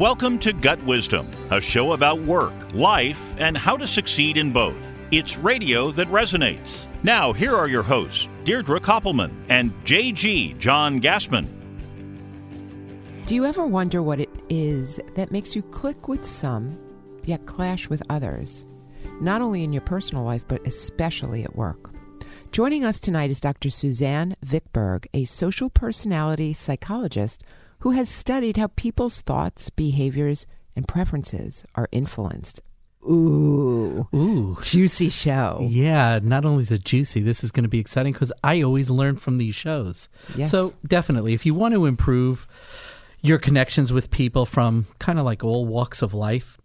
Welcome to Gut Wisdom, a show about work, life, and how to succeed in both. It's radio that resonates. Now, here are your hosts, Deirdre Koppelman and JG John Gassman. Do you ever wonder what it is that makes you click with some, yet clash with others? Not only in your personal life, but especially at work. Joining us tonight is Dr. Suzanne Vickberg, a social personality psychologist who has studied how people's thoughts, behaviors, and preferences are influenced. Ooh, Ooh. juicy show. Yeah, not only is it juicy, this is going to be exciting because I always learn from these shows. Yes. So, definitely, if you want to improve your connections with people from kind of like all walks of life,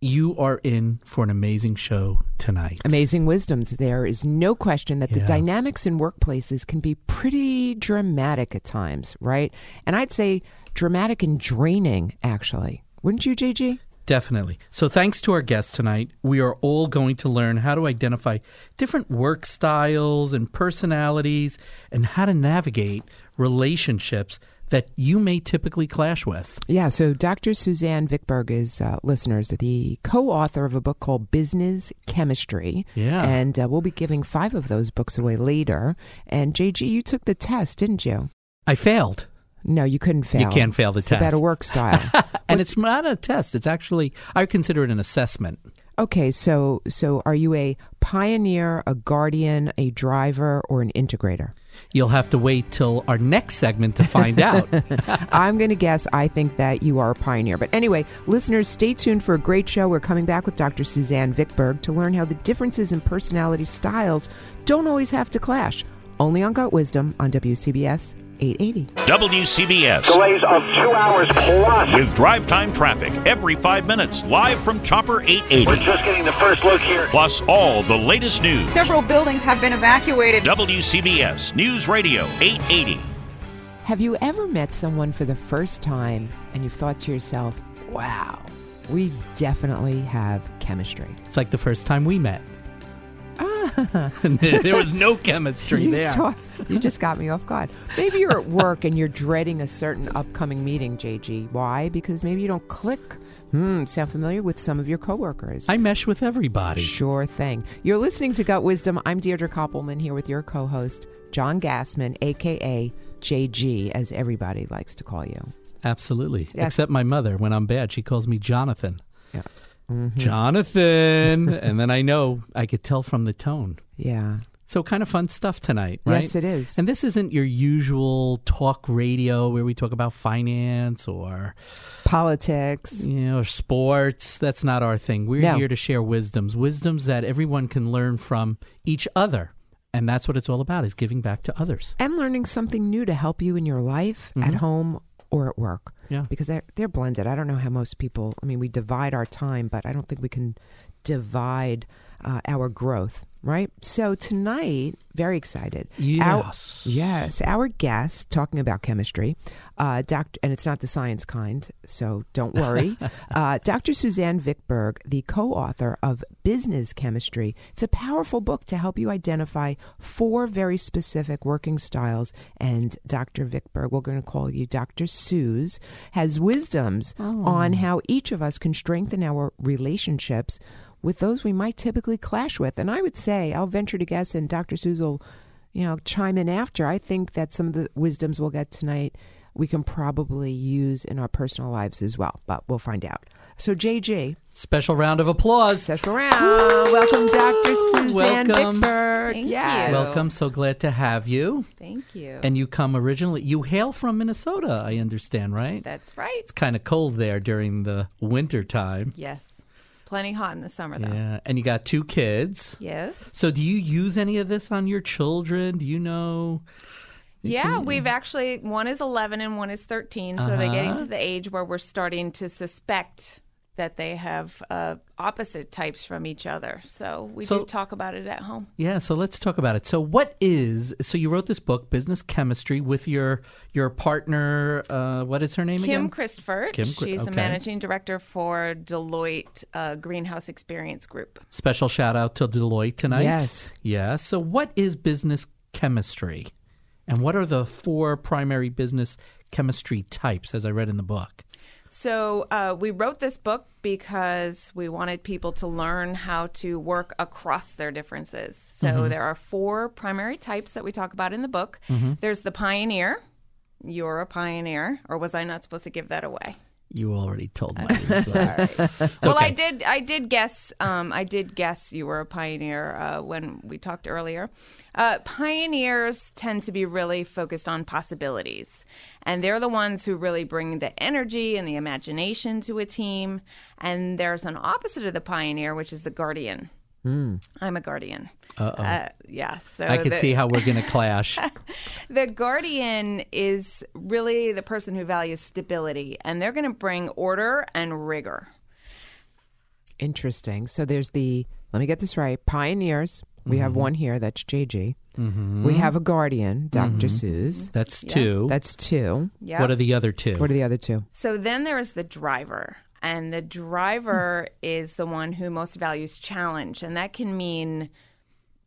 you are in for an amazing show tonight. Amazing wisdoms. There is no question that the Yeah. dynamics in workplaces can be pretty dramatic at times, right? And I'd say dramatic and draining, actually. Wouldn't you, JG? Definitely. So, thanks to our guests tonight, we are all going to learn how to identify different work styles and personalities and how to navigate relationships that you may typically clash with. Yeah, so Dr. Suzanne Vickberg is, uh, listeners, the co author of a book called Business Chemistry. Yeah. And uh, we'll be giving five of those books away later. And JG, you took the test, didn't you? I failed. No, you couldn't fail. You can't fail the it's test. about a work style. and it's not a test. It's actually I consider it an assessment. Okay, so so are you a pioneer, a guardian, a driver, or an integrator? You'll have to wait till our next segment to find out. I'm going to guess I think that you are a pioneer. But anyway, listeners, stay tuned for a great show. We're coming back with Dr. Suzanne Vickberg to learn how the differences in personality styles don't always have to clash. Only on Gut Wisdom on WCBS 880. WCBS. Delays of two hours plus. With drive time traffic every five minutes, live from Chopper 880. We're just getting the first look here. Plus all the latest news. Several buildings have been evacuated. WCBS News Radio 880. Have you ever met someone for the first time and you've thought to yourself, wow, we definitely have chemistry? it's like the first time we met. there was no chemistry You there. thought- you just got me off guard. Maybe you're at work and you're dreading a certain upcoming meeting, JG. Why? Because maybe you don't click. Hmm, sound familiar with some of your coworkers? I mesh with everybody. Sure thing. You're listening to Gut Wisdom. I'm Deirdre Koppelman here with your co-host John Gassman, aka JG, as everybody likes to call you. Absolutely. Yes. Except my mother. When I'm bad, she calls me Jonathan. Yeah. Mm-hmm. Jonathan. and then I know I could tell from the tone. Yeah. So kind of fun stuff tonight, right? Yes, it is. And this isn't your usual talk radio where we talk about finance or Politics. you know, or sports. That's not our thing. We're No. here to share wisdoms, wisdoms that everyone can learn from each other. And that's what it's all about is giving back to others. and learning something new to help you in your life at mm-hmm. home or at work. Yeah. Because they're, they're blended. I don't know how most people, I mean, we divide our time, but I don't think we can divide uh, our growth, right? So tonight, very excited. Our- Yes. yes. Our guest, talking about chemistry, uh, Dr. and it's not the science kind, so don't worry. uh, Dr. Suzanne Vickberg, the co author of Business Chemistry. It's a powerful book to help you identify four very specific working styles. And Dr. Vickberg, we're going to call you Dr. Suze, has wisdoms on how each of us can strengthen our relationships with those we might typically clash with. And I would say, I'll venture to guess, and Dr. Suze will, you know, chime in after. I think that some of the wisdoms we'll get tonight we can probably use in our personal lives as well, but we'll find out. So, JG, Special round of applause. special round. Welcome, Dr. Suzanne Welcome. Vickberg. Thank yes. you. Welcome. So glad to have you. Thank you. And you come originally, you hail from Minnesota, I understand, right? That's right. It's kind of cold there during the winter time. Yes. Plenty hot in the summer, though. Yeah. And you got two kids. Yes. So do you use any of this on your children? Do you know? Yeah, we've actually, one is 11 and one is 13. So they're getting uh-huh. to the age where we're starting to suspect that they have uh, opposite types from each other. So we So- do talk about it at home. Yeah, so let's talk about it. So what is so you wrote this book, Business Chemistry, with your your partner, uh, what is her name Kim again? Christopher, Kim Chri- she's the okay. managing director for Deloitte uh, Greenhouse Experience Group. Special shout out to Deloitte tonight. Yes. Yes. So what is business chemistry? And what are the four primary business chemistry types as I read in the book? So uh, we wrote this book because we wanted people to learn how to work across their differences. So there are four primary types that we talk about in the book. There's the pioneer. You're a pioneer, or was I not supposed to give that away? You already told my It's Well, I did. I did guess. Um, I did guess you were a pioneer uh, when we talked earlier. Uh, pioneers tend to be really focused on possibilities, and they're the ones who really bring the energy and the imagination to a team. And there's an opposite of the pioneer, which is the guardian. I'm a guardian. Uh-oh. Uh, yeah. So I could the- see how we're going to clash. the guardian is really the person who values stability, and they're going to bring order and rigor. Interesting. So there's the, let me get this right, pioneers. We have mm-hmm. one here, that's JG. Mm-hmm. We have a guardian, doctor mm-hmm. Suze. That's two. That's two. Yeah. What are the other two? What are the other two? So then there is the driver. And the driver is the one who most values challenge. And that can mean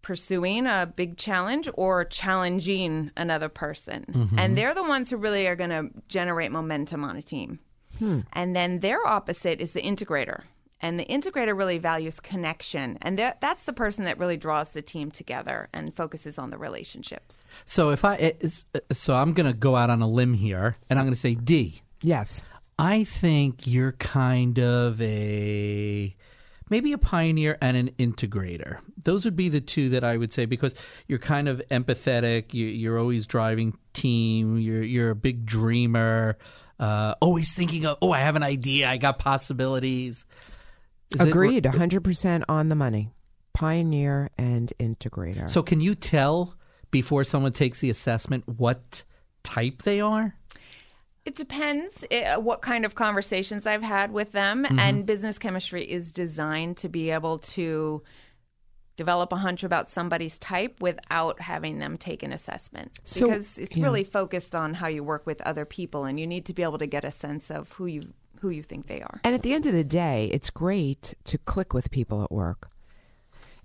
pursuing a big challenge or challenging another person. Mm-hmm. And they're the ones who really are going to generate momentum on a team. Hmm. And then their opposite is the integrator. And the integrator really values connection. And that- that's the person that really draws the team together and focuses on the relationships. so if I uh, so I'm going to go out on a limb here and I'm going to say D. Yes. I think you're kind of a maybe a pioneer and an integrator. Those would be the two that I would say because you're kind of empathetic. You, you're always driving team. You're you're a big dreamer. Uh, always thinking of oh I have an idea. I got possibilities. Is Agreed. 100% on the money. Pioneer and integrator. so can you tell before someone takes the assessment what type they are? It depends uh, what kind of conversations I've had with them. Mm-hmm. And business chemistry is designed to be able to develop a hunch about somebody's type without having them take an assessment. So- because it's yeah. really focused on how you work with other people and you need to be able to get a sense of who you who you think they are. And at the end of the day, it's great to click with people at work.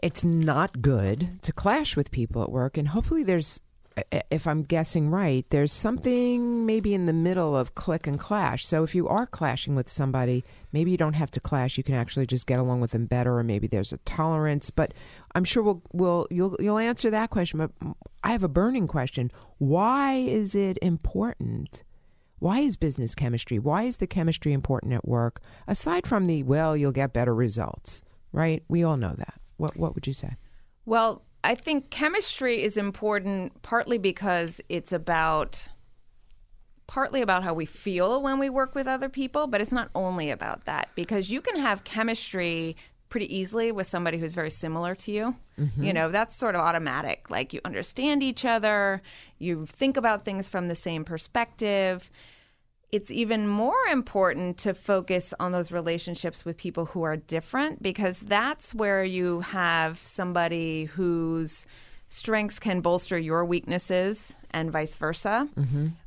It's not good to clash with people at work. And hopefully, there's, if I'm guessing right, there's something maybe in the middle of click and clash. So if you are clashing with somebody, maybe you don't have to clash. You can actually just get along with them better, or maybe there's a tolerance. But I'm sure we'll, we'll you'll you'll answer that question. But I have a burning question: Why is it important? Why is business chemistry? Why is the chemistry important at work? Aside from the well, you'll get better results, right? We all know that. What what would you say? Well, I think chemistry is important partly because it's about partly about how we feel when we work with other people, but it's not only about that because you can have chemistry pretty easily with somebody who's very similar to you. You mm-hmm. know, that's sort of automatic. Like you understand each other, you think about things from the same perspective. It's even more important to focus on those relationships with people who are different because that's where you have somebody whose strengths can bolster your weaknesses and vice versa.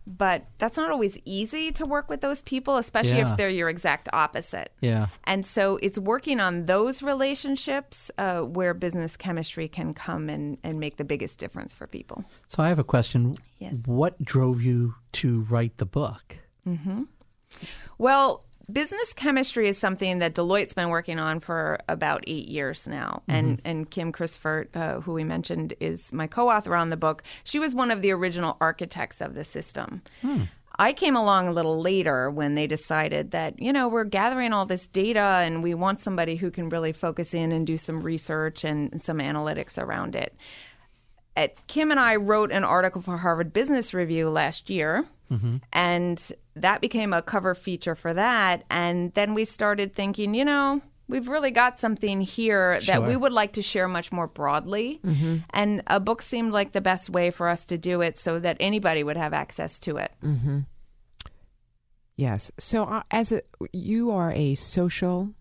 But that's not always easy to work with those people, especially Yeah. if they're your exact opposite. Yeah. And so it's working on those relationships uh, where business chemistry can come and, and make the biggest difference for people. So I have a question. Yes. What drove you to write the book? Mm-hmm. Well, business chemistry is something that Deloitte's been working on for about eight years now. And, mm-hmm. and Kim Christfort, uh, who we mentioned, is my co author on the book. She was one of the original architects of the system. Hmm. I came along a little later when they decided that, you know, we're gathering all this data and we want somebody who can really focus in and do some research and some analytics around it. At, Kim and I wrote an article for Harvard Business Review last year, and that became a cover feature for that. And then we started thinking, you know, we've really got something here that we would like to share much more broadly. And a book seemed like the best way for us to do it so that anybody would have access to it. Yes. So uh, as a you are a social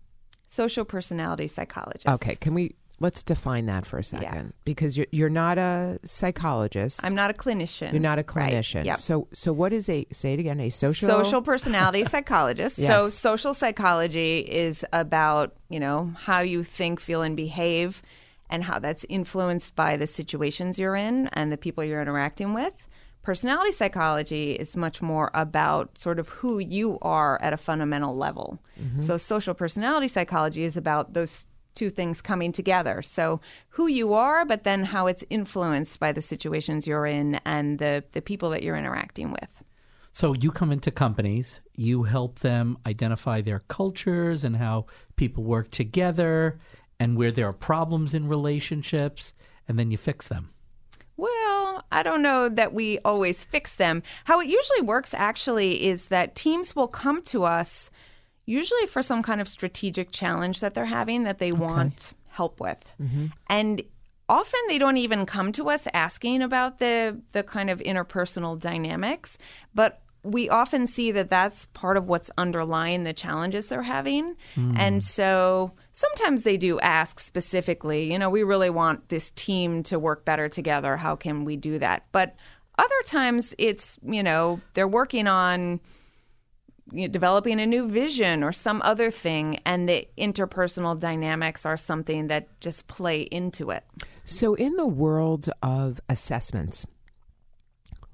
Social personality psychologist. Okay, can we let's define that for a second because you're you're not a psychologist. I'm not a clinician. you're not a Right. clinician. Yep. So so what is a say it again, a social social personality psychologist. So social psychology is about, you know, how you think, feel and behave and how that's influenced by the situations you're in and the people you're interacting with. personality psychology is much more about sort of who you are at a fundamental level. Mm-hmm. So social personality psychology is about those two things coming together. So who you are, but then how it's influenced by the situations you're in and the, the people that you're interacting with. So you come into companies, you help them identify their cultures and how people work together and where there are problems in relationships, and then you fix them. Well, I don't know that we always fix them. How it usually works actually is that teams will come to us usually for some kind of strategic challenge that they're having that they want help with. Mm-hmm. And often they don't even come to us asking about the the kind of interpersonal dynamics, but we often see that that's part of what's underlying the challenges they're having. Hmm. And so sometimes they do ask specifically, you know, we really want this team to work better together. How can we do that? But other times it's, you know, they're working on you know, developing a new vision or some other thing, and the interpersonal dynamics are something that just play into it. So, in the world of assessments,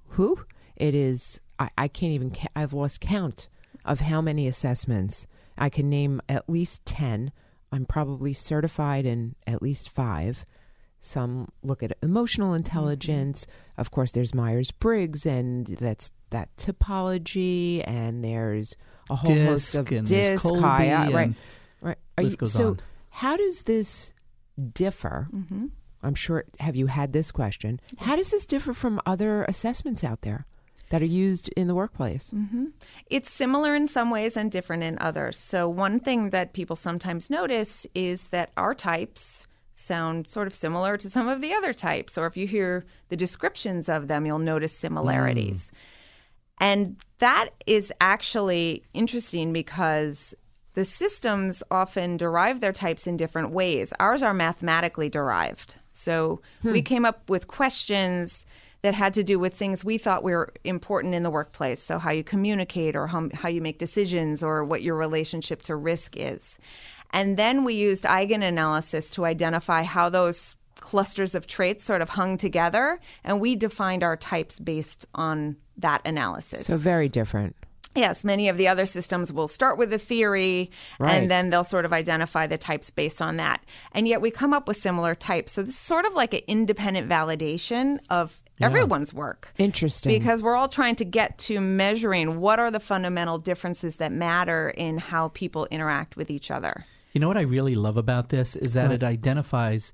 who it is, I, I can't even, ca- I've lost count of how many assessments. I can name at least 10. I'm probably certified in at least five. Some look at emotional mm-hmm. intelligence. Of course, there's Myers Briggs, and that's that typology, and there's a whole host of DISC, and DISC, Kolbe, Kaya, right? and Right. Are list you, goes so, on. how does this differ? Mm-hmm. I'm sure. Have you had this question? How does this differ from other assessments out there that are used in the workplace? Mm-hmm. It's similar in some ways and different in others. So, one thing that people sometimes notice is that our types sound sort of similar to some of the other types, or if you hear the descriptions of them, you'll notice similarities. Hmm. And that is actually interesting because the systems often derive their types in different ways. Ours are mathematically derived. So hmm. we came up with questions that had to do with things we thought were important in the workplace. So, how you communicate, or how, how you make decisions, or what your relationship to risk is. And then we used eigenanalysis to identify how those clusters of traits sort of hung together. And we defined our types based on that analysis. So very different. Yes, many of the other systems will start with a theory Right. and then they'll sort of identify the types based on that. And yet we come up with similar types. So this is sort of like an independent validation of everyone's work. Interesting. Because we're all trying to get to measuring what are the fundamental differences that matter in how people interact with each other. You know what I really love about this is that it identifies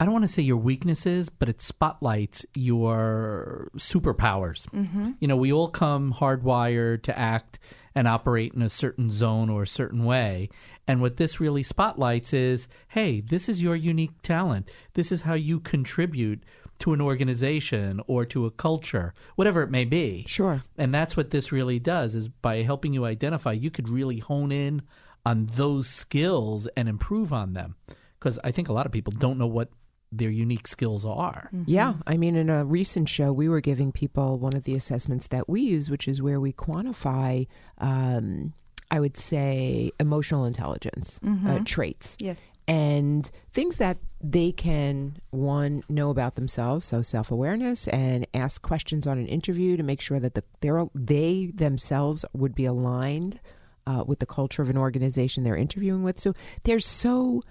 I don't want to say your weaknesses, but it spotlights your superpowers. Mm-hmm. You know, we all come hardwired to act and operate in a certain zone or a certain way. And what this really spotlights is hey, this is your unique talent. This is how you contribute to an organization or to a culture, whatever it may be. Sure. And that's what this really does is by helping you identify, you could really hone in on those skills and improve on them. Because I think a lot of people don't know what their unique skills are. Yeah. I mean, in a recent show, we were giving people one of the assessments that we use, which is where we quantify, um, I would say, emotional intelligence uh, traits. Yeah. And things that they can, one, know about themselves, so self awareness, and ask questions on an interview to make sure that the, they themselves would be aligned uh, with the culture of an organization they're interviewing with. So they're so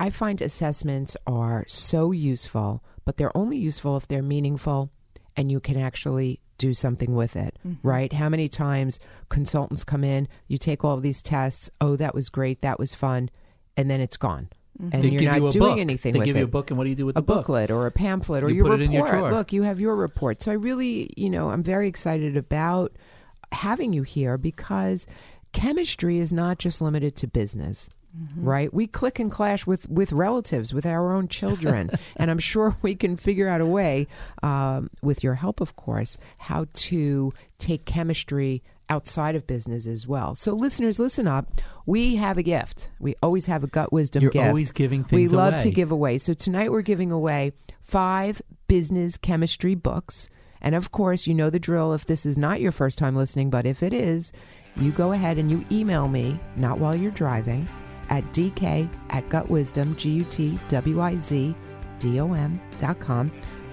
I find assessments are so useful, but they're only useful if they're meaningful and you can actually do something with it, right? How many times consultants come in, you take all of these tests, oh, that was great, that was fun, and then it's gone. And They you're give not you a doing book. anything They with give it you a book, and what do you do with a the book? booklet or a pamphlet or You your put it in your report. drawer. Look, you have your report. So I really, you know, I'm very excited about having you here because chemistry is not just limited to business. Right, we click and clash with with relatives, with our own children, and I'm sure we can figure out a way, um, with your help, of course, how to take chemistry outside of business as well. So, listeners, listen up. We have a gift. We always have a gut wisdom You're gift. always giving things We love away. to give away. So tonight we're giving away five business chemistry books. And of course, you know the drill if this is not your first time listening, but if it is, you go ahead and you email me, not while you're driving, at dk at gutwisdom, G-U-T-W-I-Z, D-O-M dot com.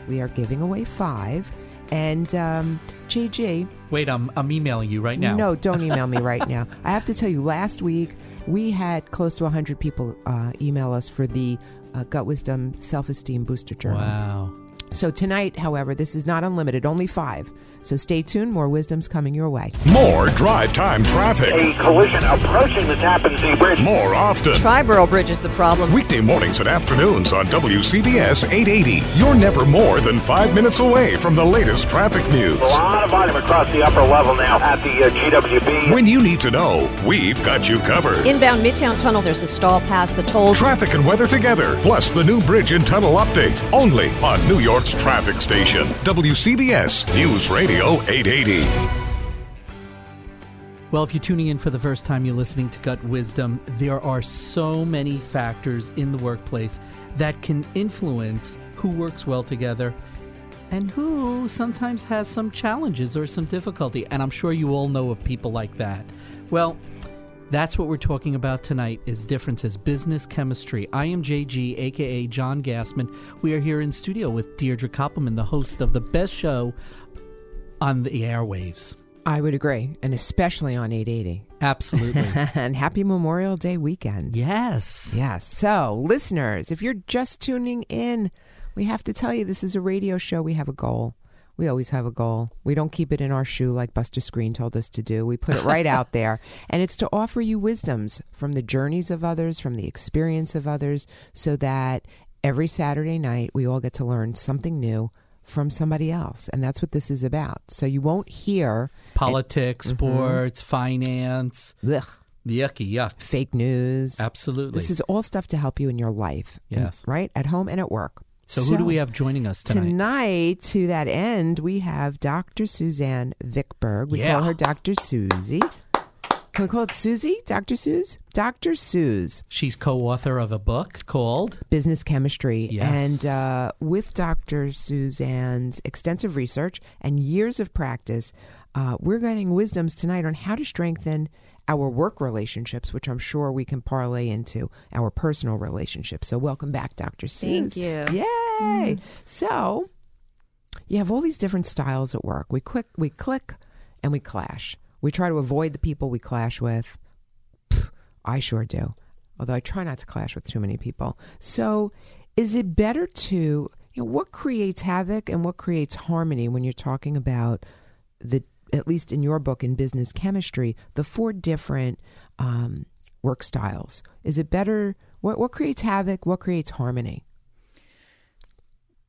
We are giving away five. And um, JG, Wait, I'm I'm emailing you right now. no, don't email me right now. I have to tell you, last week we had close to 100 people uh, email us for the uh, Gut Wisdom Self Esteem Booster Journal. Wow. So tonight, however, this is not unlimited, only five. So stay tuned, more wisdom's coming your way. More drive time traffic. A collision approaching the Tappan Zee Bridge. More often. Triborough Bridge is the problem. Weekday mornings and afternoons on WCBS 880. You're never more than five minutes away from the latest traffic news. A lot of volume across the upper level now at the uh, GWB. When you need to know, we've got you covered. Inbound Midtown Tunnel, there's a stall past the toll. Traffic and weather together, plus the new bridge and tunnel update. Only on New York's traffic station. WCBS News Radio 880. Well, if you're tuning in for the first time, you're listening to Gut Wisdom. There are so many factors in the workplace that can influence who works well together and who sometimes has some challenges or some difficulty. And I'm sure you all know of people like that. Well, that's what we're talking about tonight is differences, business chemistry. I am JG, aka John Gassman. We are here in studio with Deirdre Koppelman, the host of the best show on the airwaves. I would agree, and especially on 880. Absolutely. and happy Memorial Day weekend. yes. Yes. So, listeners, if you're just tuning in, we have to tell you this is a radio show. We have a goal. We always have a goal. We don't keep it in our shoe like Buster Screen told us to do. We put it right out there. And it's to offer you wisdoms from the journeys of others, from the experience of others, so that every Saturday night we all get to learn something new from somebody else. And that's what this is about. So you won't hear Politics, mm-hmm. sports, finance. ugh, Yucky, yuck. fake news. Absolutely. This is all stuff to help you in your life. and- Yes. right? At home and at work. so, who do we have joining us tonight? Tonight, to that end, we have Dr. Suzanne Vickberg. We Yeah. call her Dr. Susie. Can we call it Susie? Dr. Suze? Dr. Suze, She's co-author of a book called Business Chemistry. Yes. And uh, with Dr. Suzanne's extensive research and years of practice, uh, we're getting wisdoms tonight on how to strengthen our work relationships, which I'm sure we can parlay into our personal relationships. So, welcome back, Dr. Suze. Thank you. Yay! So, you have all these different styles at work. We click, we click, and we clash. We try to avoid the people we clash with. Pff, I sure do. Although I try not to clash with too many people. So, is it better to, you know, what creates havoc and what creates harmony when you're talking about the, at least in your book in business chemistry, the four different um, work styles? Is it better? What, what creates havoc? What creates harmony?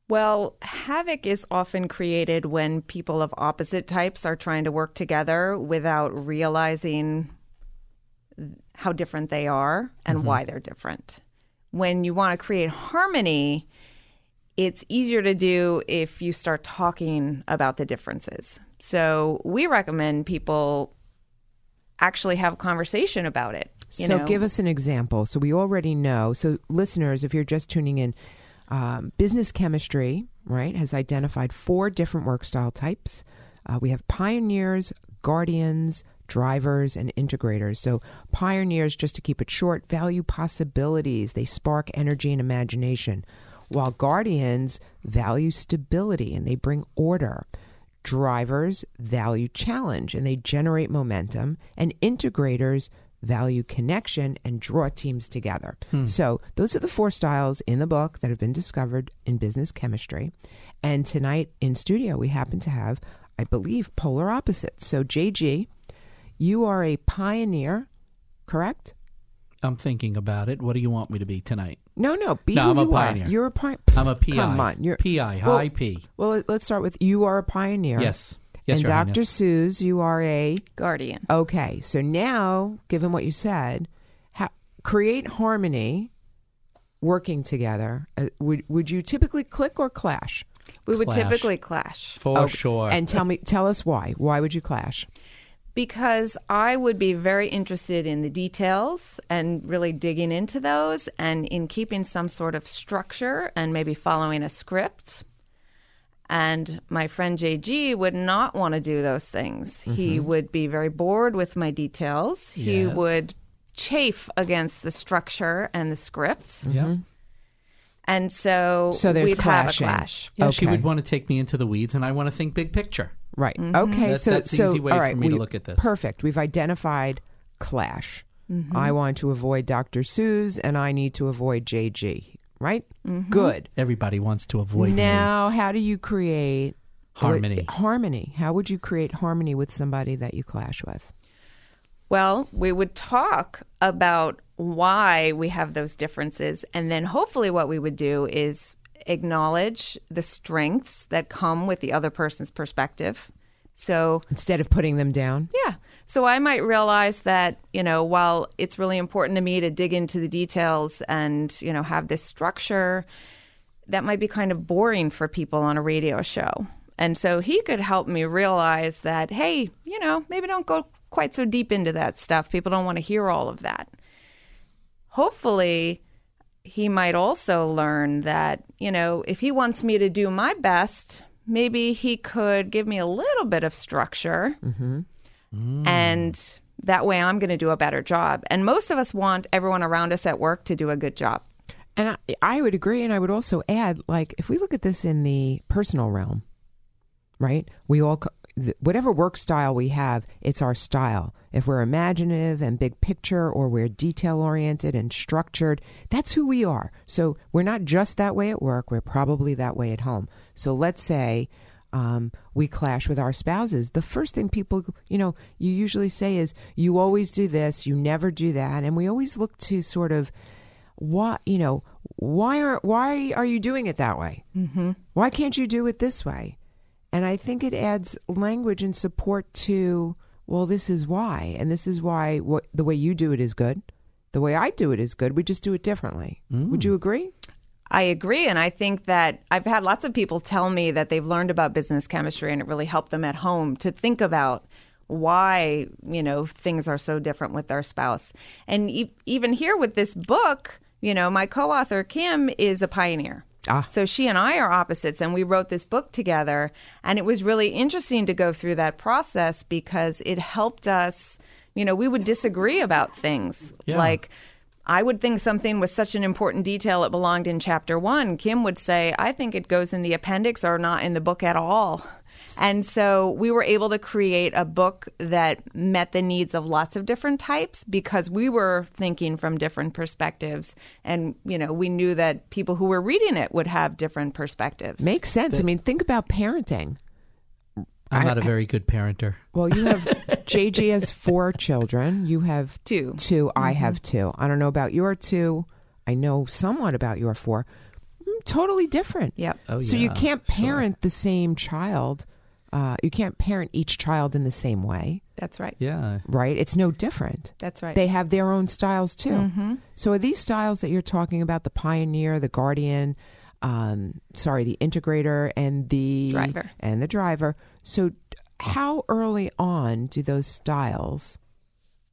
Well, havoc is often created when people of opposite types are trying to work together without realizing how different they are and mm-hmm. why they're different. When you want to create harmony, it's easier to do if you start talking about the differences. So, we recommend people actually have a conversation about it. you so know? give us an example. So we already know. So listeners, if you're just tuning in, um, business chemistry, right, has identified four different work style types. Uh, we have pioneers, guardians, drivers, and integrators. So pioneers, just to keep it short, value possibilities. They spark energy and imagination, while guardians value stability and they bring order drivers value challenge and they generate momentum and integrators value connection and draw teams together hmm. so those are the four styles in the book that have been discovered in business chemistry and tonight in studio we happen to have i believe polar opposites so jg you are a pioneer correct I'm thinking about it. What do you want me to be tonight? no no be No, who I'm a you are. pioneer. you're a pioneer I'm a PI. come on you're PI, well, P. well let's start with you are a pioneer Yes. Yes, and Your Dr. Highness. Suze, you are a Guardian. okay. So now, given what you said, ha- create harmony, working together. Uh, would would you typically click or clash? We would Clash. typically clash. For Oh, sure. And tell me, tell us why. Why would you clash? Because I would be very interested in the details and really digging into those and in keeping some sort of structure and maybe following a script. And my friend JG would not want to do those things. He would be very bored with my details. He would chafe against the structure and the script. yeah. And so, So there's we'd clashing. have a clash. Yeah, she would want to take me into the weeds, and I want to think big picture. Right. Mm-hmm. Okay. That- so that's the so easy way all for right, me to look at this. Perfect. We've identified clash. Mm-hmm. I want to avoid Dr. Suze, and I need to avoid JG. Right. Mm-hmm. Good. Everybody wants to avoid me. Now, how do you create Harmony. Harmony. How would you create harmony with somebody that you clash with? Well, we would talk about why we have those differences. And then hopefully, what we would do is acknowledge the strengths that come with the other person's perspective. So, Instead of putting them down. yeah. So I might realize that, you know, while it's really important to me to dig into the details and, you know, have this structure, that might be kind of boring for people on a radio show. And so he could help me realize that, hey, you know, maybe don't go quite so deep into that stuff. People don't want to hear all of that. Hopefully, he might also learn that, you know, if he wants me to do my best, maybe he could give me a little bit of structure. Mm-hmm. And that way I'm going to do a better job. And most of us want everyone around us at work to do a good job. And I, I would agree. And I would also add, like, if we look at this in the personal realm, right? We all, whatever work style we have, it's our style. If we're imaginative and big picture, or we're detail oriented and structured, that's who we are. So we're not just that way at work, we're probably that way at home. So let's say, um, we clash with our spouses. The first thing people, you know, you usually say is, you always do this, you never do that. And we always look to sort of, why you know why are why are you doing it that way? Mm-hmm. why can't you do it this way? And i think it adds language and support to well this is why and this is why what the way you do it is good. The way i do it is good. We just do it differently. Would you agree I agree. And I think that I've had lots of people tell me that they've learned about business chemistry and it really helped them at home to think about why, you know, things are so different with their spouse. And e- even here with this book, you know, my co author, Kim, is a pioneer. Ah. So she and I are opposites, and we wrote this book together. And it was really interesting to go through that process because it helped us, you know, we would disagree about things Yeah. like, I would think something was such an important detail it belonged in chapter one. Kim would say, I think it goes in the appendix or not in the book at all. And so we were able to create a book that met the needs of lots of different types because we were thinking from different perspectives. And, you know, we knew that people who were reading it would have different perspectives. makes sense i mean think about parenting I'm I- not a very good parenter. well you have jg has four children you have Two. 2 i have two i don't know about your two i know somewhat about your four Mm, totally different Yep. Oh, so you can't sure. parent the same child. Uh, you can't parent each child in the same way, That's right. Yeah. right? It's no different. That's right. They have their own styles too. Mm-hmm. So are these styles that you're talking about the pioneer, the guardian, um, sorry, the integrator, and the Driver. and the driver? So how early on do those styles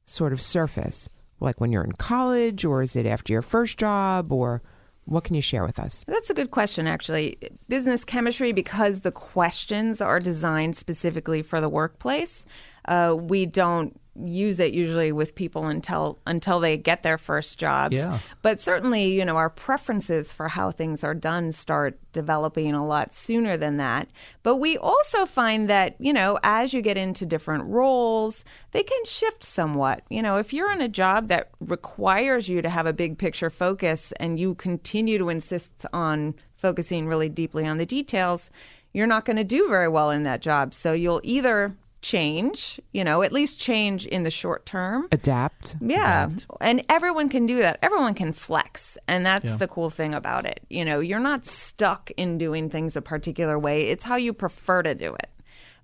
sort of surface? Like when you're in college, or is it after your first job, or what can you share with us? That's a good question, actually. Business chemistry, because the questions are designed specifically for the workplace, uh, we don't use it usually with people until until they get their first jobs. Yeah. But certainly, you know, our preferences for how things are done start developing a lot sooner than that. But we also find that, you know, as you get into different roles, they can shift somewhat. You know, if you're in a job that requires you to have a big picture focus and you continue to insist on focusing really deeply on the details, you're not going to do very well in that job. So you'll either change, you know, at least change in the short term. Adapt. Yeah. And everyone can do that. Everyone can flex. And that's Yeah. the cool thing about it. You know, you're not stuck in doing things a particular way, it's how you prefer to do it.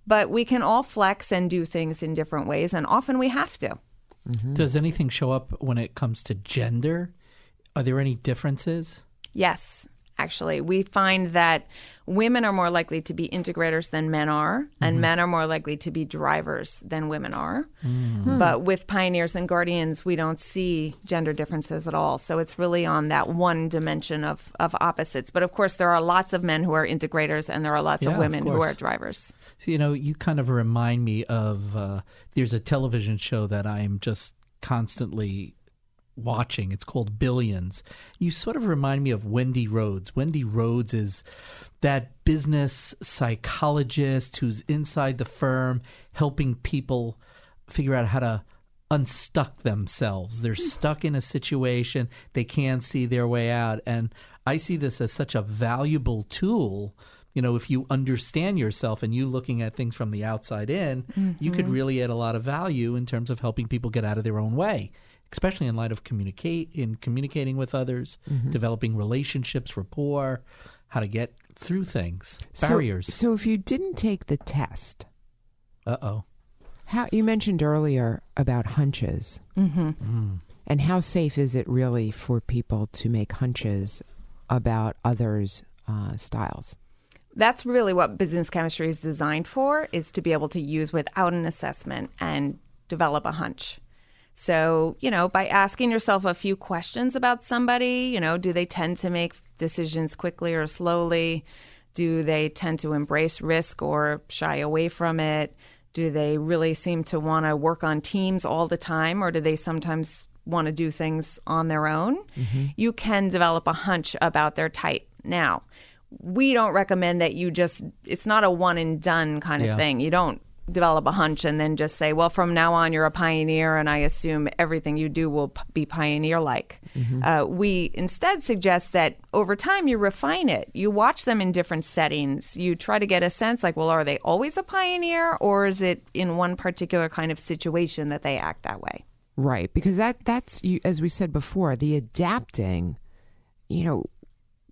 But we can all flex and do things in different ways, and often we have to. Mm-hmm. Does anything show up when it comes to gender? Are there any differences? Yes, actually. We find that women are more likely to be integrators than men are, and mm-hmm. men are more likely to be drivers than women are. Mm. Hmm. But with pioneers and guardians, we don't see gender differences at all. So it's really on that one dimension of, of opposites. But of course, there are lots of men who are integrators, and there are lots Yeah, of of women who are drivers. So, you know, you kind of remind me of uh, there's a television show that I'm just constantly watching. It's called Billions. You sort of remind me of Wendy Rhodes. Wendy Rhodes is that business psychologist who's inside the firm helping people figure out how to unstuck themselves. They're hmm. stuck in a situation, they can't see their way out. And I see this as such a valuable tool. You know, if you understand yourself and you looking at things from the outside in, you could mm-hmm. really add a lot of value in terms of helping people get out of their own way, especially in light of communicate in communicating with others, developing relationships, rapport, how to get through things, So- barriers. So, if you didn't take the test, Uh oh. how you mentioned earlier about hunches, mm-hmm. and how safe is it really for people to make hunches about others' uh, styles? That's really what business chemistry is designed for is to be able to use without an assessment and develop a hunch. So, you know, by asking yourself a few questions about somebody, you know, do they tend to make decisions quickly or slowly? Do they tend to embrace risk or shy away from it? Do they really seem to want to work on teams all the time or do they sometimes want to do things on their own? Mm-hmm. You can develop a hunch about their type. Now, we don't recommend that you just it's not a one and done kind of Yeah. thing. You don't develop a hunch and then just say, well, from now on, you're a pioneer, and I assume everything you do will p- be pioneer like. Uh, we instead suggest that over time you refine it. You watch them in different settings. You try to get a sense like, well, are they always a pioneer, or is it in one particular kind of situation that they act that way? Right, because that that's as we said before, the adapting. You know,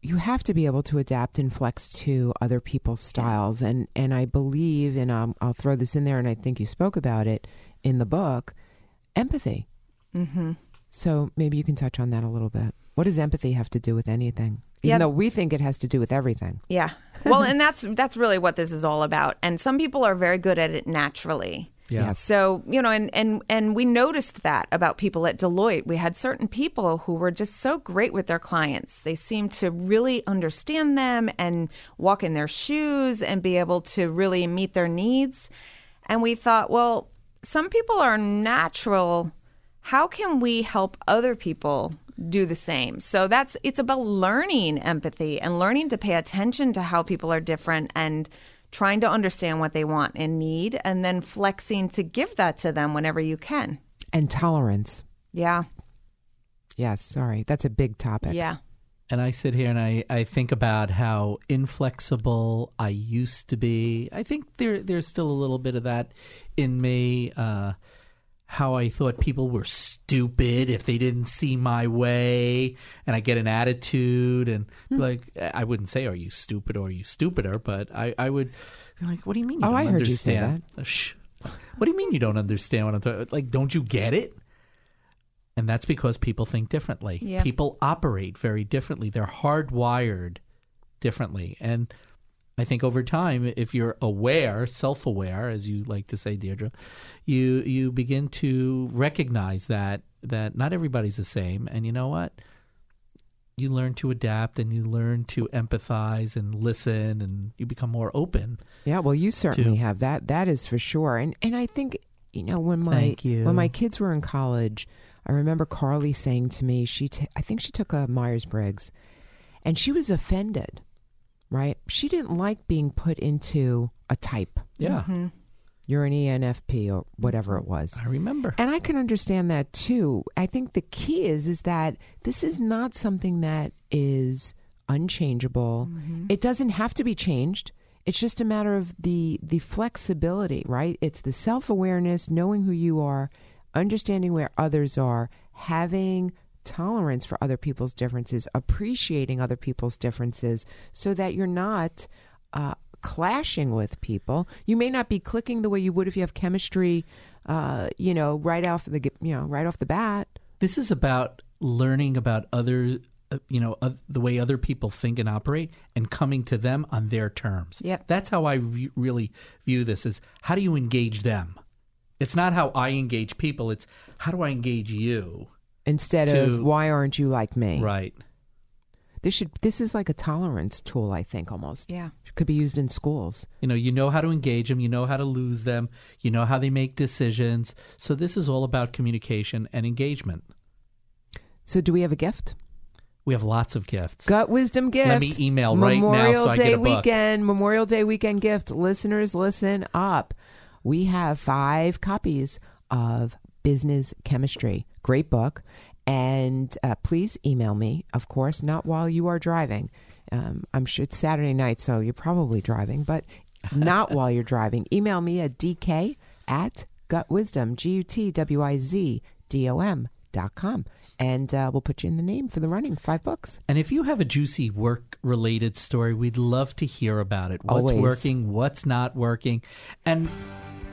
you have to be able to adapt and flex to other people's styles, and and I believe, and um, I'll throw this in there, and I think you spoke about it in the book, empathy. Mm-hmm. So maybe you can touch on that a little bit. What does empathy have to do with anything? Even Yeah. though we think it has to do with everything. Yeah. Well, and that's that's really what this is all about. And some people are very good at it naturally. Yeah. Yes. So, you know, and, and and we noticed that about people at Deloitte. We had certain people who were just so great with their clients. They seemed to really understand them and walk in their shoes and be able to really meet their needs. And we thought, well, some people are natural. How can we help other people do the same? So that's it's about learning empathy and learning to pay attention to how people are different and trying to understand what they want and need and then flexing to give that to them whenever you can. And tolerance. Yeah. Yes, sorry. That's a big topic. Yeah. And I sit here and I, I think about how inflexible I used to be. I think there there's still a little bit of that in me. Uh, how I thought people were stupid if they didn't see my way, and I get an attitude and Hmm. like I wouldn't say "Are you stupid?" or "Are you stupider?" But I, I would be like, "What do you mean? You Oh, don't I heard you say understand? Shh. What do you mean you don't understand what I'm talking? Like, don't you get it? And that's because people think differently. Yeah. People operate very differently. They're hardwired differently. And I think over time, if you're aware, self-aware, as you like to say, Deirdre, you you begin to recognize that that not everybody's the same. And you know what? You learn to adapt and you learn to empathize and listen and you become more open. Yeah, well, you certainly to- have that. That is for sure. And and I think you know when my when my kids were in college, I remember Carly saying to me, she t- I think she took a Myers Briggs, and she was offended. Right? She didn't like being put into a type. Yeah. Mm-hmm. You're an ENFP or whatever it was. I remember. And I can understand that too. I think the key is is that this is not something that is unchangeable. Mm-hmm. It doesn't have to be changed. It's just a matter of the the flexibility, right? It's the self-awareness, knowing who you are, understanding where others are, having tolerance for other people's differences, appreciating other people's differences so that you're not uh, clashing with people. You may not be clicking the way you would if you have chemistry, uh, you know, right off the you know right off the bat. this is about learning about other uh, you know uh, the way other people think and operate and coming to them on their terms yeah that's how i v- really view this is how do you engage them it's not how i engage people it's how do i engage you Instead To- of why aren't you like me? right This should this is like a tolerance tool, I think almost. Yeah. It could be used in schools. you know you know how to engage them you know how to lose them you know how they make decisions so this is all about communication and engagement So, do we have a gift? We have lots of gifts. Gut wisdom gift. Let me email right now Memorial so I Day get a book. weekend. Memorial Day weekend gift. Listeners, listen up. We have five copies of Business Chemistry. Great book. And uh, please email me, of course, not while you are driving. Um, I'm sure it's Saturday night, so you're probably driving, but not while you're driving. Email me at dk at gutwisdom, G U T W I Z D O M dot com. And uh, we'll put you in the name for the running. Five books. And if you have a juicy work related story, we'd love to hear about it. What's Always. working, what's not working. And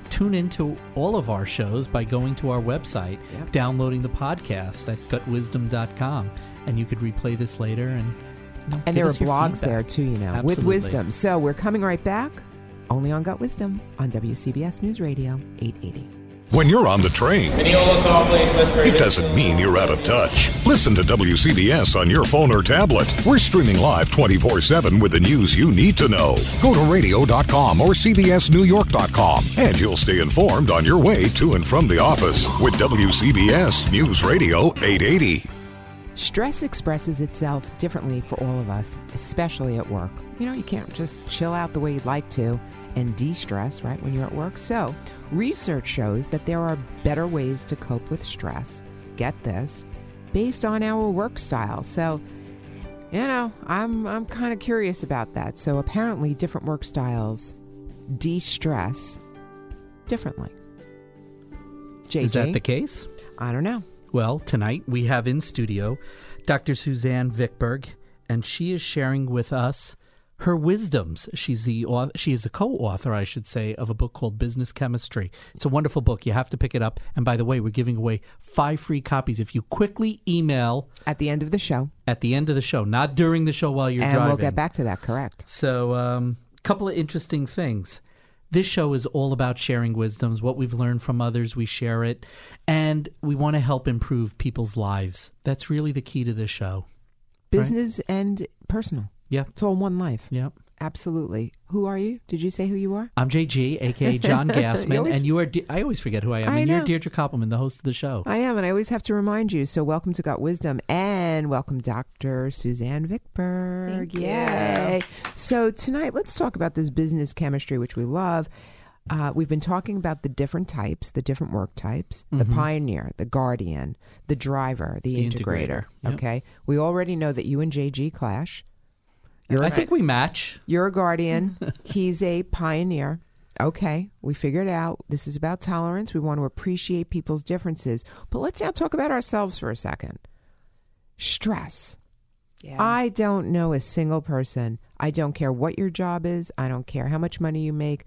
tune into all of our shows by going to our website, Yep. downloading the podcast at gutwisdom.com. And you could replay this later and you know, And there are blogs feedback. there too, you know, with wisdom. So we're coming right back only on Gut Wisdom on WCBS News Radio 880. When you're on the train, Mineola call, please, it doesn't mean you're out of touch. Listen to WCBS on your phone or tablet. We're streaming live 24 7 with the news you need to know. Go to radio.com or CBSNewYork.com, and you'll stay informed on your way to and from the office with WCBS News Radio 880. Stress expresses itself differently for all of us, especially at work. You know, you can't just chill out the way you'd like to and de stress, right, when you're at work. So, research shows that there are better ways to cope with stress. Get this, based on our work style. So, you know, I'm I'm kind of curious about that. So, apparently different work styles de-stress differently. JG, Is that the case? I don't know. Well, tonight we have in studio Dr. Suzanne Vickberg, and she is sharing with us her wisdoms. She's the she is the co-author, I should say, of a book called Business Chemistry. It's a wonderful book. You have to pick it up. And by the way, we're giving away five free copies if you quickly email At the end of the show, at the end of the show, not during the show while you're and driving. we'll get back to that. Correct. So, a um, couple of interesting things. This show is all about sharing wisdoms, what we've learned from others, we share it, and we want to help improve people's lives. That's really the key to this show. Business and personal. Yep. It's all one life. Yep. Absolutely. Who are you? Did you say who you are? I'm JG, aka John You Gassman, always- and you are. De- I always forget who I am, I and you're. Deirdre Koppelman, the host of the show. I am, and I always have to remind you. So, welcome to Gut Wisdom, and welcome Dr. Suzanne Vickberg. Thank you. Yay! So tonight, let's talk about this business chemistry, which we love. Uh, we've been talking about the different types, the different work types, the pioneer, the guardian, the driver, the, The integrator. integrator, yep. Okay, we already know that you and JG clash. You're I a- think we match. You're a guardian. He's a pioneer. Okay, we figured out. This is about tolerance. We want to appreciate people's differences. But let's now talk about ourselves for a second. Stress. Yeah. I don't know a single person. I don't care what your job is. I don't care how much money you make.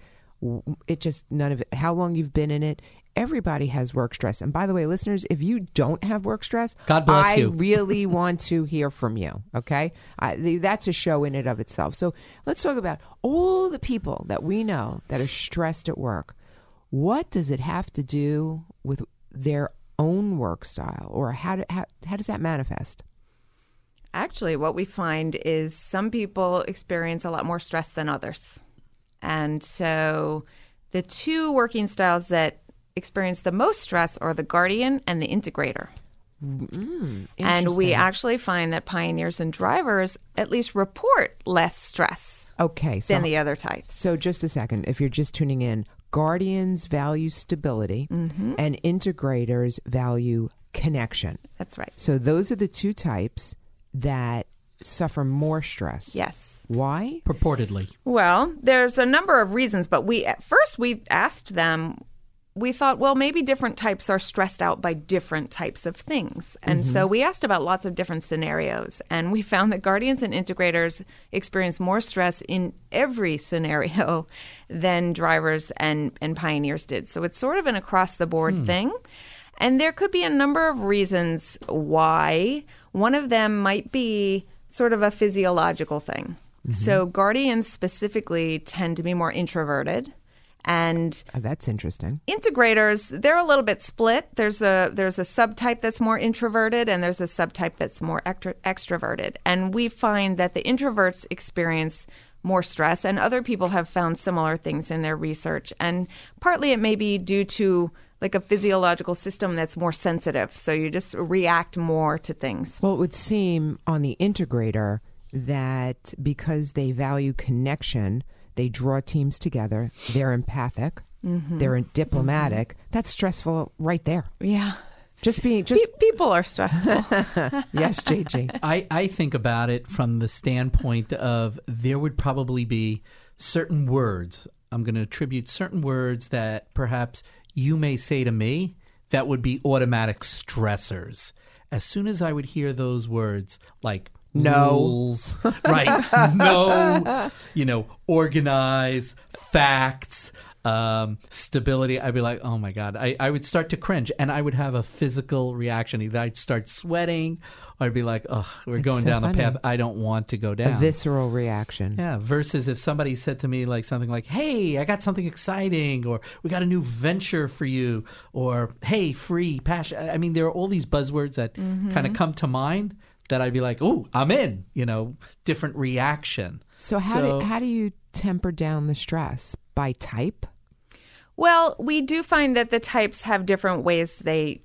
It just none of it. How long you've been in it. Everybody has work stress. And by the way, listeners, if you don't have work stress, God bless I you. really want to hear from you. Okay, I, th- that's a show in and of itself. So let's talk about all the people that we know that are stressed at work. What does it have to do with their own work style, or how do, how, how does that manifest? Actually, what we find is some people experience a lot more stress than others. And so the two working styles that experience the most stress are the guardian and the integrator. And we actually find that pioneers and drivers at least report less stress Okay, so than the other types. So, just a second, if you're just tuning in, guardians value stability Mm-hmm. and integrators value connection. That's right. So, those are the two types that suffer more stress. Yes. Why? Purportedly. Well, there's a number of reasons, but we at first we asked them. We thought, well, maybe different types are stressed out by different types of things. And so mm-hmm. we asked about lots of different scenarios. And we found that guardians and integrators experience more stress in every scenario than drivers and, and pioneers did. So it's sort of an across the board hmm. thing. And there could be a number of reasons why. One of them might be sort of a physiological thing. Mm-hmm. So, guardians specifically tend to be more introverted. And Oh, that's interesting. integrators, they're a little bit split. There's a there's a subtype that's more introverted, and there's a subtype that's more extra, extroverted. And we find that the introverts experience more stress, and other people have found similar things in their research. And partly it may be due to like a physiological system that's more sensitive. So you just react more to things. Well, it would seem on the integrator that because they value connection, they draw teams together, they're empathic, Mm-hmm. they're diplomatic. That's stressful right there. Yeah. Just being, just, Pe- people are stressful. yes, JG. I, I think about it from the standpoint of there would probably be certain words. I'm going to attribute certain words that perhaps you may say to me that would be automatic stressors. As soon as I would hear those words, like No. rules, right? no, you know, organize, facts, um, stability, I'd be like, oh my God. I, I would start to cringe and I would have a physical reaction. Either I'd start sweating or I'd be like, oh, we're going so down funny. the path I don't want to go down A visceral reaction. yeah. Versus if somebody said to me like something like, hey, I got something exciting or we got a new venture for you or hey, free, passion. I mean, there are all these buzzwords that kind of come to mind that I'd be like, oh, I'm in, you know, different reaction. So how So- do how do you temper down the stress by type? Well, we do find that the types have different ways they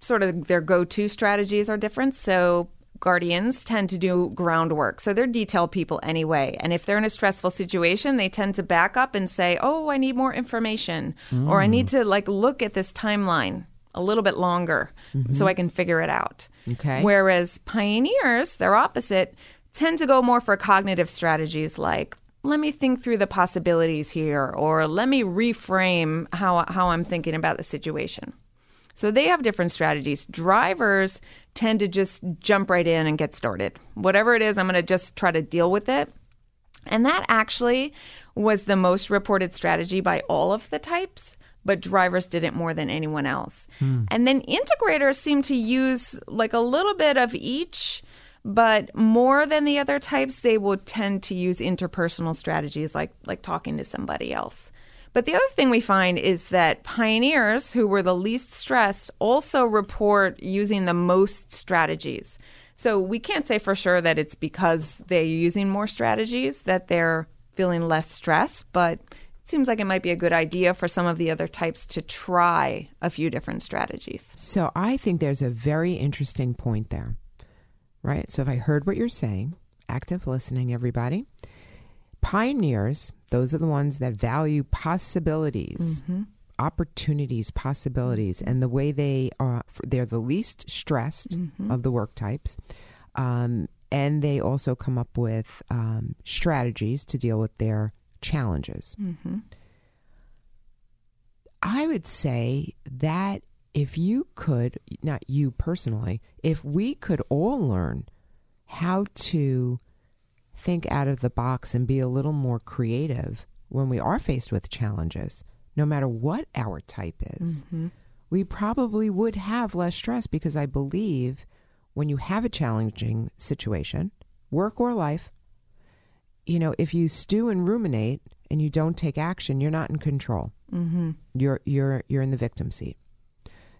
sort of their go-to strategies are different. So guardians tend to do groundwork. So they're detail people anyway. And if they're in a stressful situation, they tend to back up and say, "Oh, I need more information," or "I need mm. to like look at this timeline a little bit longer so mm-hmm. I can figure it out." Okay. Whereas pioneers, they're opposite, tend to go more for cognitive strategies like let me think through the possibilities here or let me reframe how how I'm thinking about the situation. So they have different strategies. Drivers tend to just jump right in and get started. Whatever it is, I'm going to just try to deal with it. And that actually was the most reported strategy by all of the types, but drivers did it more than anyone else. Hmm. And then integrators seem to use like a little bit of each, but more than the other types, they will tend to use interpersonal strategies like like talking to somebody else. But the other thing we find is that pioneers who were the least stressed also report using the most strategies. So we can't say for sure that it's because they're using more strategies that they're feeling less stress, but seems like it might be a good idea for some of the other types to try a few different strategies. So I think there's a very interesting point there, right? So if I heard what you're saying, active listening, everybody. Pioneers, those are the ones that value possibilities, opportunities, possibilities, and the way they are, they're the least stressed of the work types. Um, and they also come up with um, strategies to deal with their challenges. Mm-hmm. I would say that if you could, not you personally, if we could all learn how to think out of the box and be a little more creative when we are faced with challenges, no matter what our type is, mm-hmm. we probably would have less stress because I believe when you have a challenging situation, work or life, you know, if you stew and ruminate and you don't take action, you're not in control. Mm-hmm. You're you're you're in the victim seat.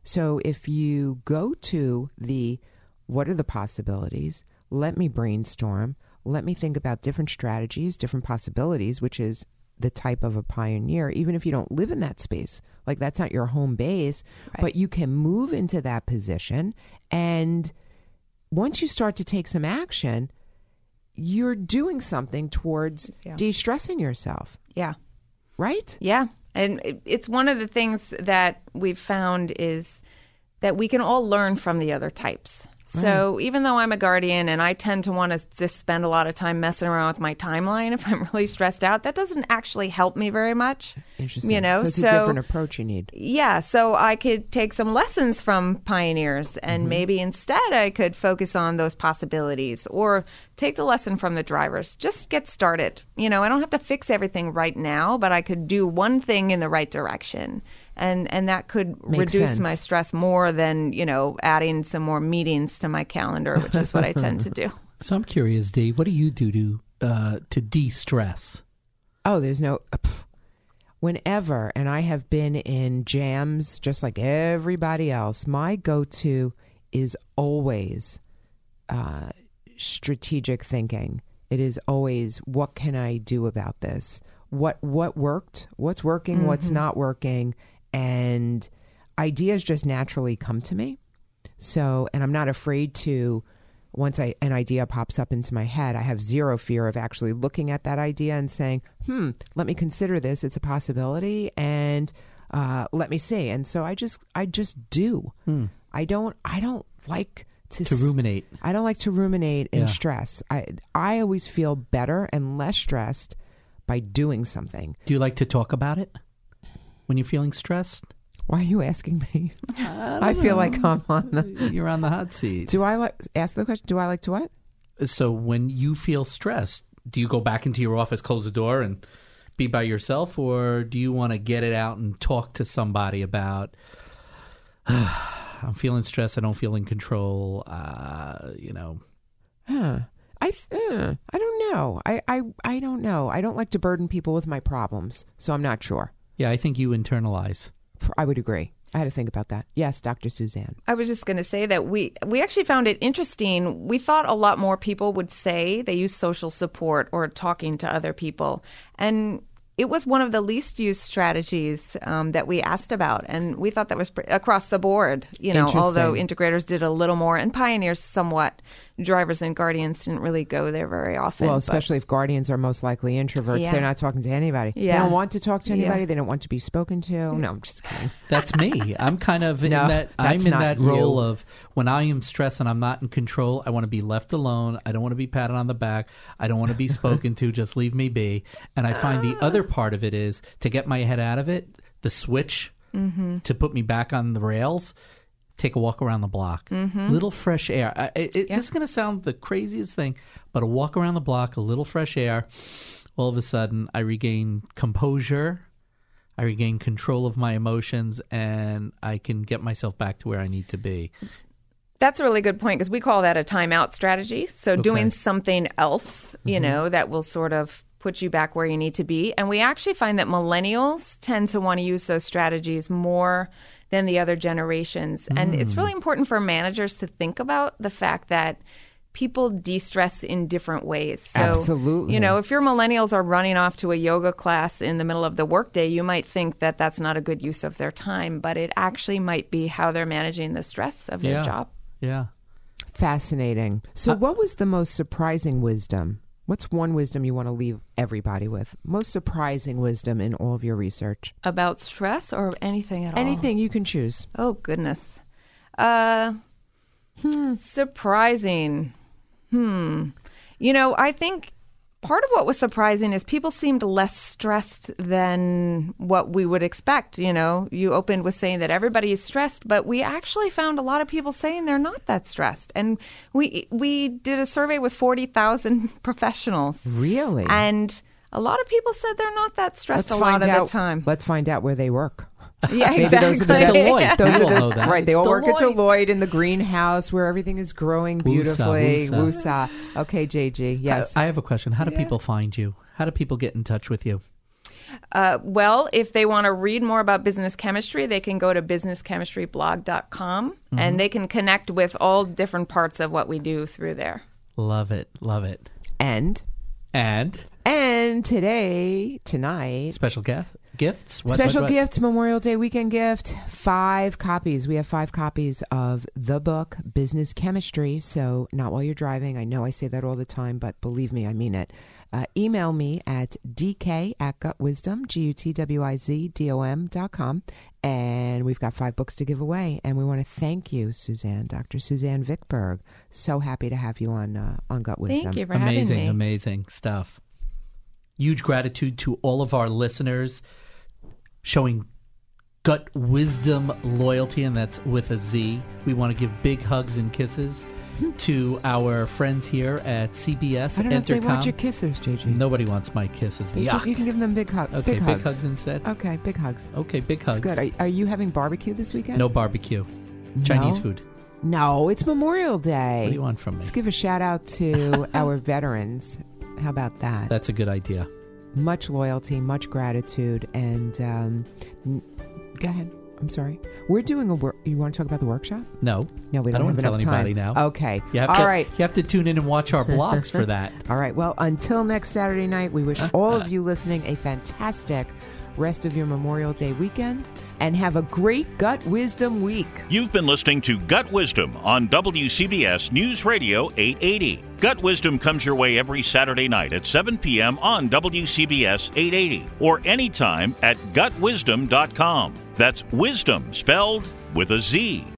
So if you go to the what are the possibilities? Let me brainstorm. Let me think about different strategies, different possibilities, which is the type of a pioneer, even if you don't live in that space. Like that's not your home base, but you can move into that position. And once you start to take some action, you're doing something towards Yeah. de stressing yourself, Yeah. right? Yeah. And it- it's one of the things that we've found is that we can all learn from the other types. So even though I'm a guardian and I tend to want to just spend a lot of time messing around with my timeline if I'm really stressed out, that doesn't actually help me very much. Interesting. You know, so it's so- a different approach you need. Yeah, so I could take some lessons from pioneers and mm-hmm. maybe instead I could focus on those possibilities or take the lesson from the drivers. Just get started. You know, I don't have to fix everything right now, but I could do one thing in the right direction. And and that could Makes reduce sense. my stress more than, you know, adding some more meetings to my calendar, which is what I tend to do. So I'm curious, Dee, what do you do to uh, to de-stress? Oh, there's no. uh. Whenever, and I have been in jams just like everybody else, my go to is always uh, strategic thinking. It is always what can I do about this? What what worked? What's working? What's not working? And ideas just naturally come to me. So, and I'm not afraid to. Once I, an idea pops up into my head, I have zero fear of actually looking at that idea and saying, "Hmm, let me consider this. It's a possibility, and uh, let me see." And so I just, I just do. Hmm. I don't, I don't like to To ruminate. I don't like to ruminate and Yeah. stress. I I always feel better and less stressed by doing something. Do you like to talk about it when you're feeling stressed? Why are you asking me? I feel like I'm on the. You're on the hot seat. Do I like ask the question? Do I like to what? So when you feel stressed, do you go back into your office, close the door, and be by yourself, or do you want to get it out and talk to somebody about? I'm feeling stressed. I don't feel in control. Uh, you know, Huh. I th- uh, I don't know. I, I I don't know. I don't like to burden people with my problems, so I'm not sure. Yeah, I think you internalize. I would agree. I had to think about that. Yes, Dr. Suzanne. I was just going to say that we we actually found it interesting. We thought a lot more people would say they use social support or talking to other people, and it was one of the least used strategies um, that we asked about, and we thought that was pre- across the board. You know, although integrators did a little more, and pioneers somewhat, drivers and guardians didn't really go there very often. Well, but- especially if guardians are most likely introverts, Yeah. they're not talking to anybody. Yeah. They don't want to talk to Yeah. anybody. They don't want to be spoken to. No, I'm just kidding. That's me. I'm kind of in No, that. I'm in not that you. role of when I am stressed and I'm not in control. I want to be left alone. I don't want to be patted on the back. I don't want to be spoken to. Just leave me be. And I find the other part of it is to get my head out of it. The switch mm-hmm. to put me back on the rails. Take a walk around the block. Mm-hmm. Little fresh air. I, it, it- This is going to sound the craziest thing, but a walk around the block, a little fresh air. All of a sudden, I regain composure. I regain control of my emotions and I can get myself back to where I need to be. That's a really good point because we call that a timeout strategy. So doing something else, you mm-hmm. know, that will sort of put you back where you need to be. And we actually find that millennials tend to want to use those strategies more than the other generations. And it's really mm. important for managers to think about the fact that people de-stress in different ways. So, Absolutely. You know, if your millennials are running off to a yoga class in the middle of the workday, you might think that that's not a good use of their time, but it actually might be how they're managing the stress of their job. Yeah. Fascinating. So, uh, what was the most surprising wisdom? What's one wisdom you want to leave everybody with? Most surprising wisdom in all of your research? About stress or anything at all? Anything you can choose. Oh goodness. Uh hmm, surprising. Hmm. You know, I think part of what was surprising is people seemed less stressed than what we would expect, you know. You opened with saying that everybody is stressed, but we actually found a lot of people saying they're not that stressed. And we we did a survey with 40,000 professionals. Really? And a lot of people said they're not that stressed Let's a lot of out. the time. Let's find out where they work. Yeah, Maybe exactly. those are the best. Deloitte. Those You are the- know that. Right, they It's all work at Deloitte. Deloitte in the greenhouse where everything is growing Woosah, beautifully. woosah. Woosah. Okay, JG. Yes. I I have a question. How do people find you? How do people get in touch with you? Uh, well, if they want to read more about business chemistry, they can go to businesschemistryblog.com and they can connect with all different parts of what we do through there. Love it. Love it. and And and today, tonight, special ga- gifts? What- Special what- what? gift, Memorial Day weekend gift. Five copies. We have five copies of the book, Business Chemistry. So, not while you're driving. I know I say that all the time, but believe me, I mean it. Uh, email me at dk at gutwisdom, G U T W I Z D O M dot com. And we've got five books to give away. And we want to thank you, Suzanne, Dr. Suzanne Vickberg. So happy to have you on, uh, on Gut Wisdom. Thank you for amazing, having me. amazing stuff. Huge gratitude to all of our listeners showing gut wisdom loyalty, and that's with a Z. We want to give big hugs and kisses to our friends here at CBS I don't know if they Entercom. want your kisses, JG. Nobody wants my kisses. They just- you can give them big, hug, Okay, big big hugs. hugs instead. Okay, big hugs. Okay, big hugs. That's good. Are, are you having barbecue this weekend? No barbecue. Chinese No? food. No, it's Memorial Day. What do you want from me? Let's give a shout out to our veterans. How about that? That's a good idea. Much loyalty, much gratitude, and um, n- go ahead. I'm sorry. We're doing a work. You want to talk about the workshop? No. No, we don't, I don't have tell enough anybody time. now. Okay. You have All to, right. You have to tune in and watch our blogs for that. All right. Well, until next Saturday night, we wish all of you listening a fantastic rest of your Memorial Day weekend and have a great Gut Wisdom week. You've been listening to Gut Wisdom on WCBS News Radio 880. Gut Wisdom comes your way every Saturday night at 7 p.m. on WCBS 880 or anytime at gutwisdom.com. That's wisdom spelled with a Z.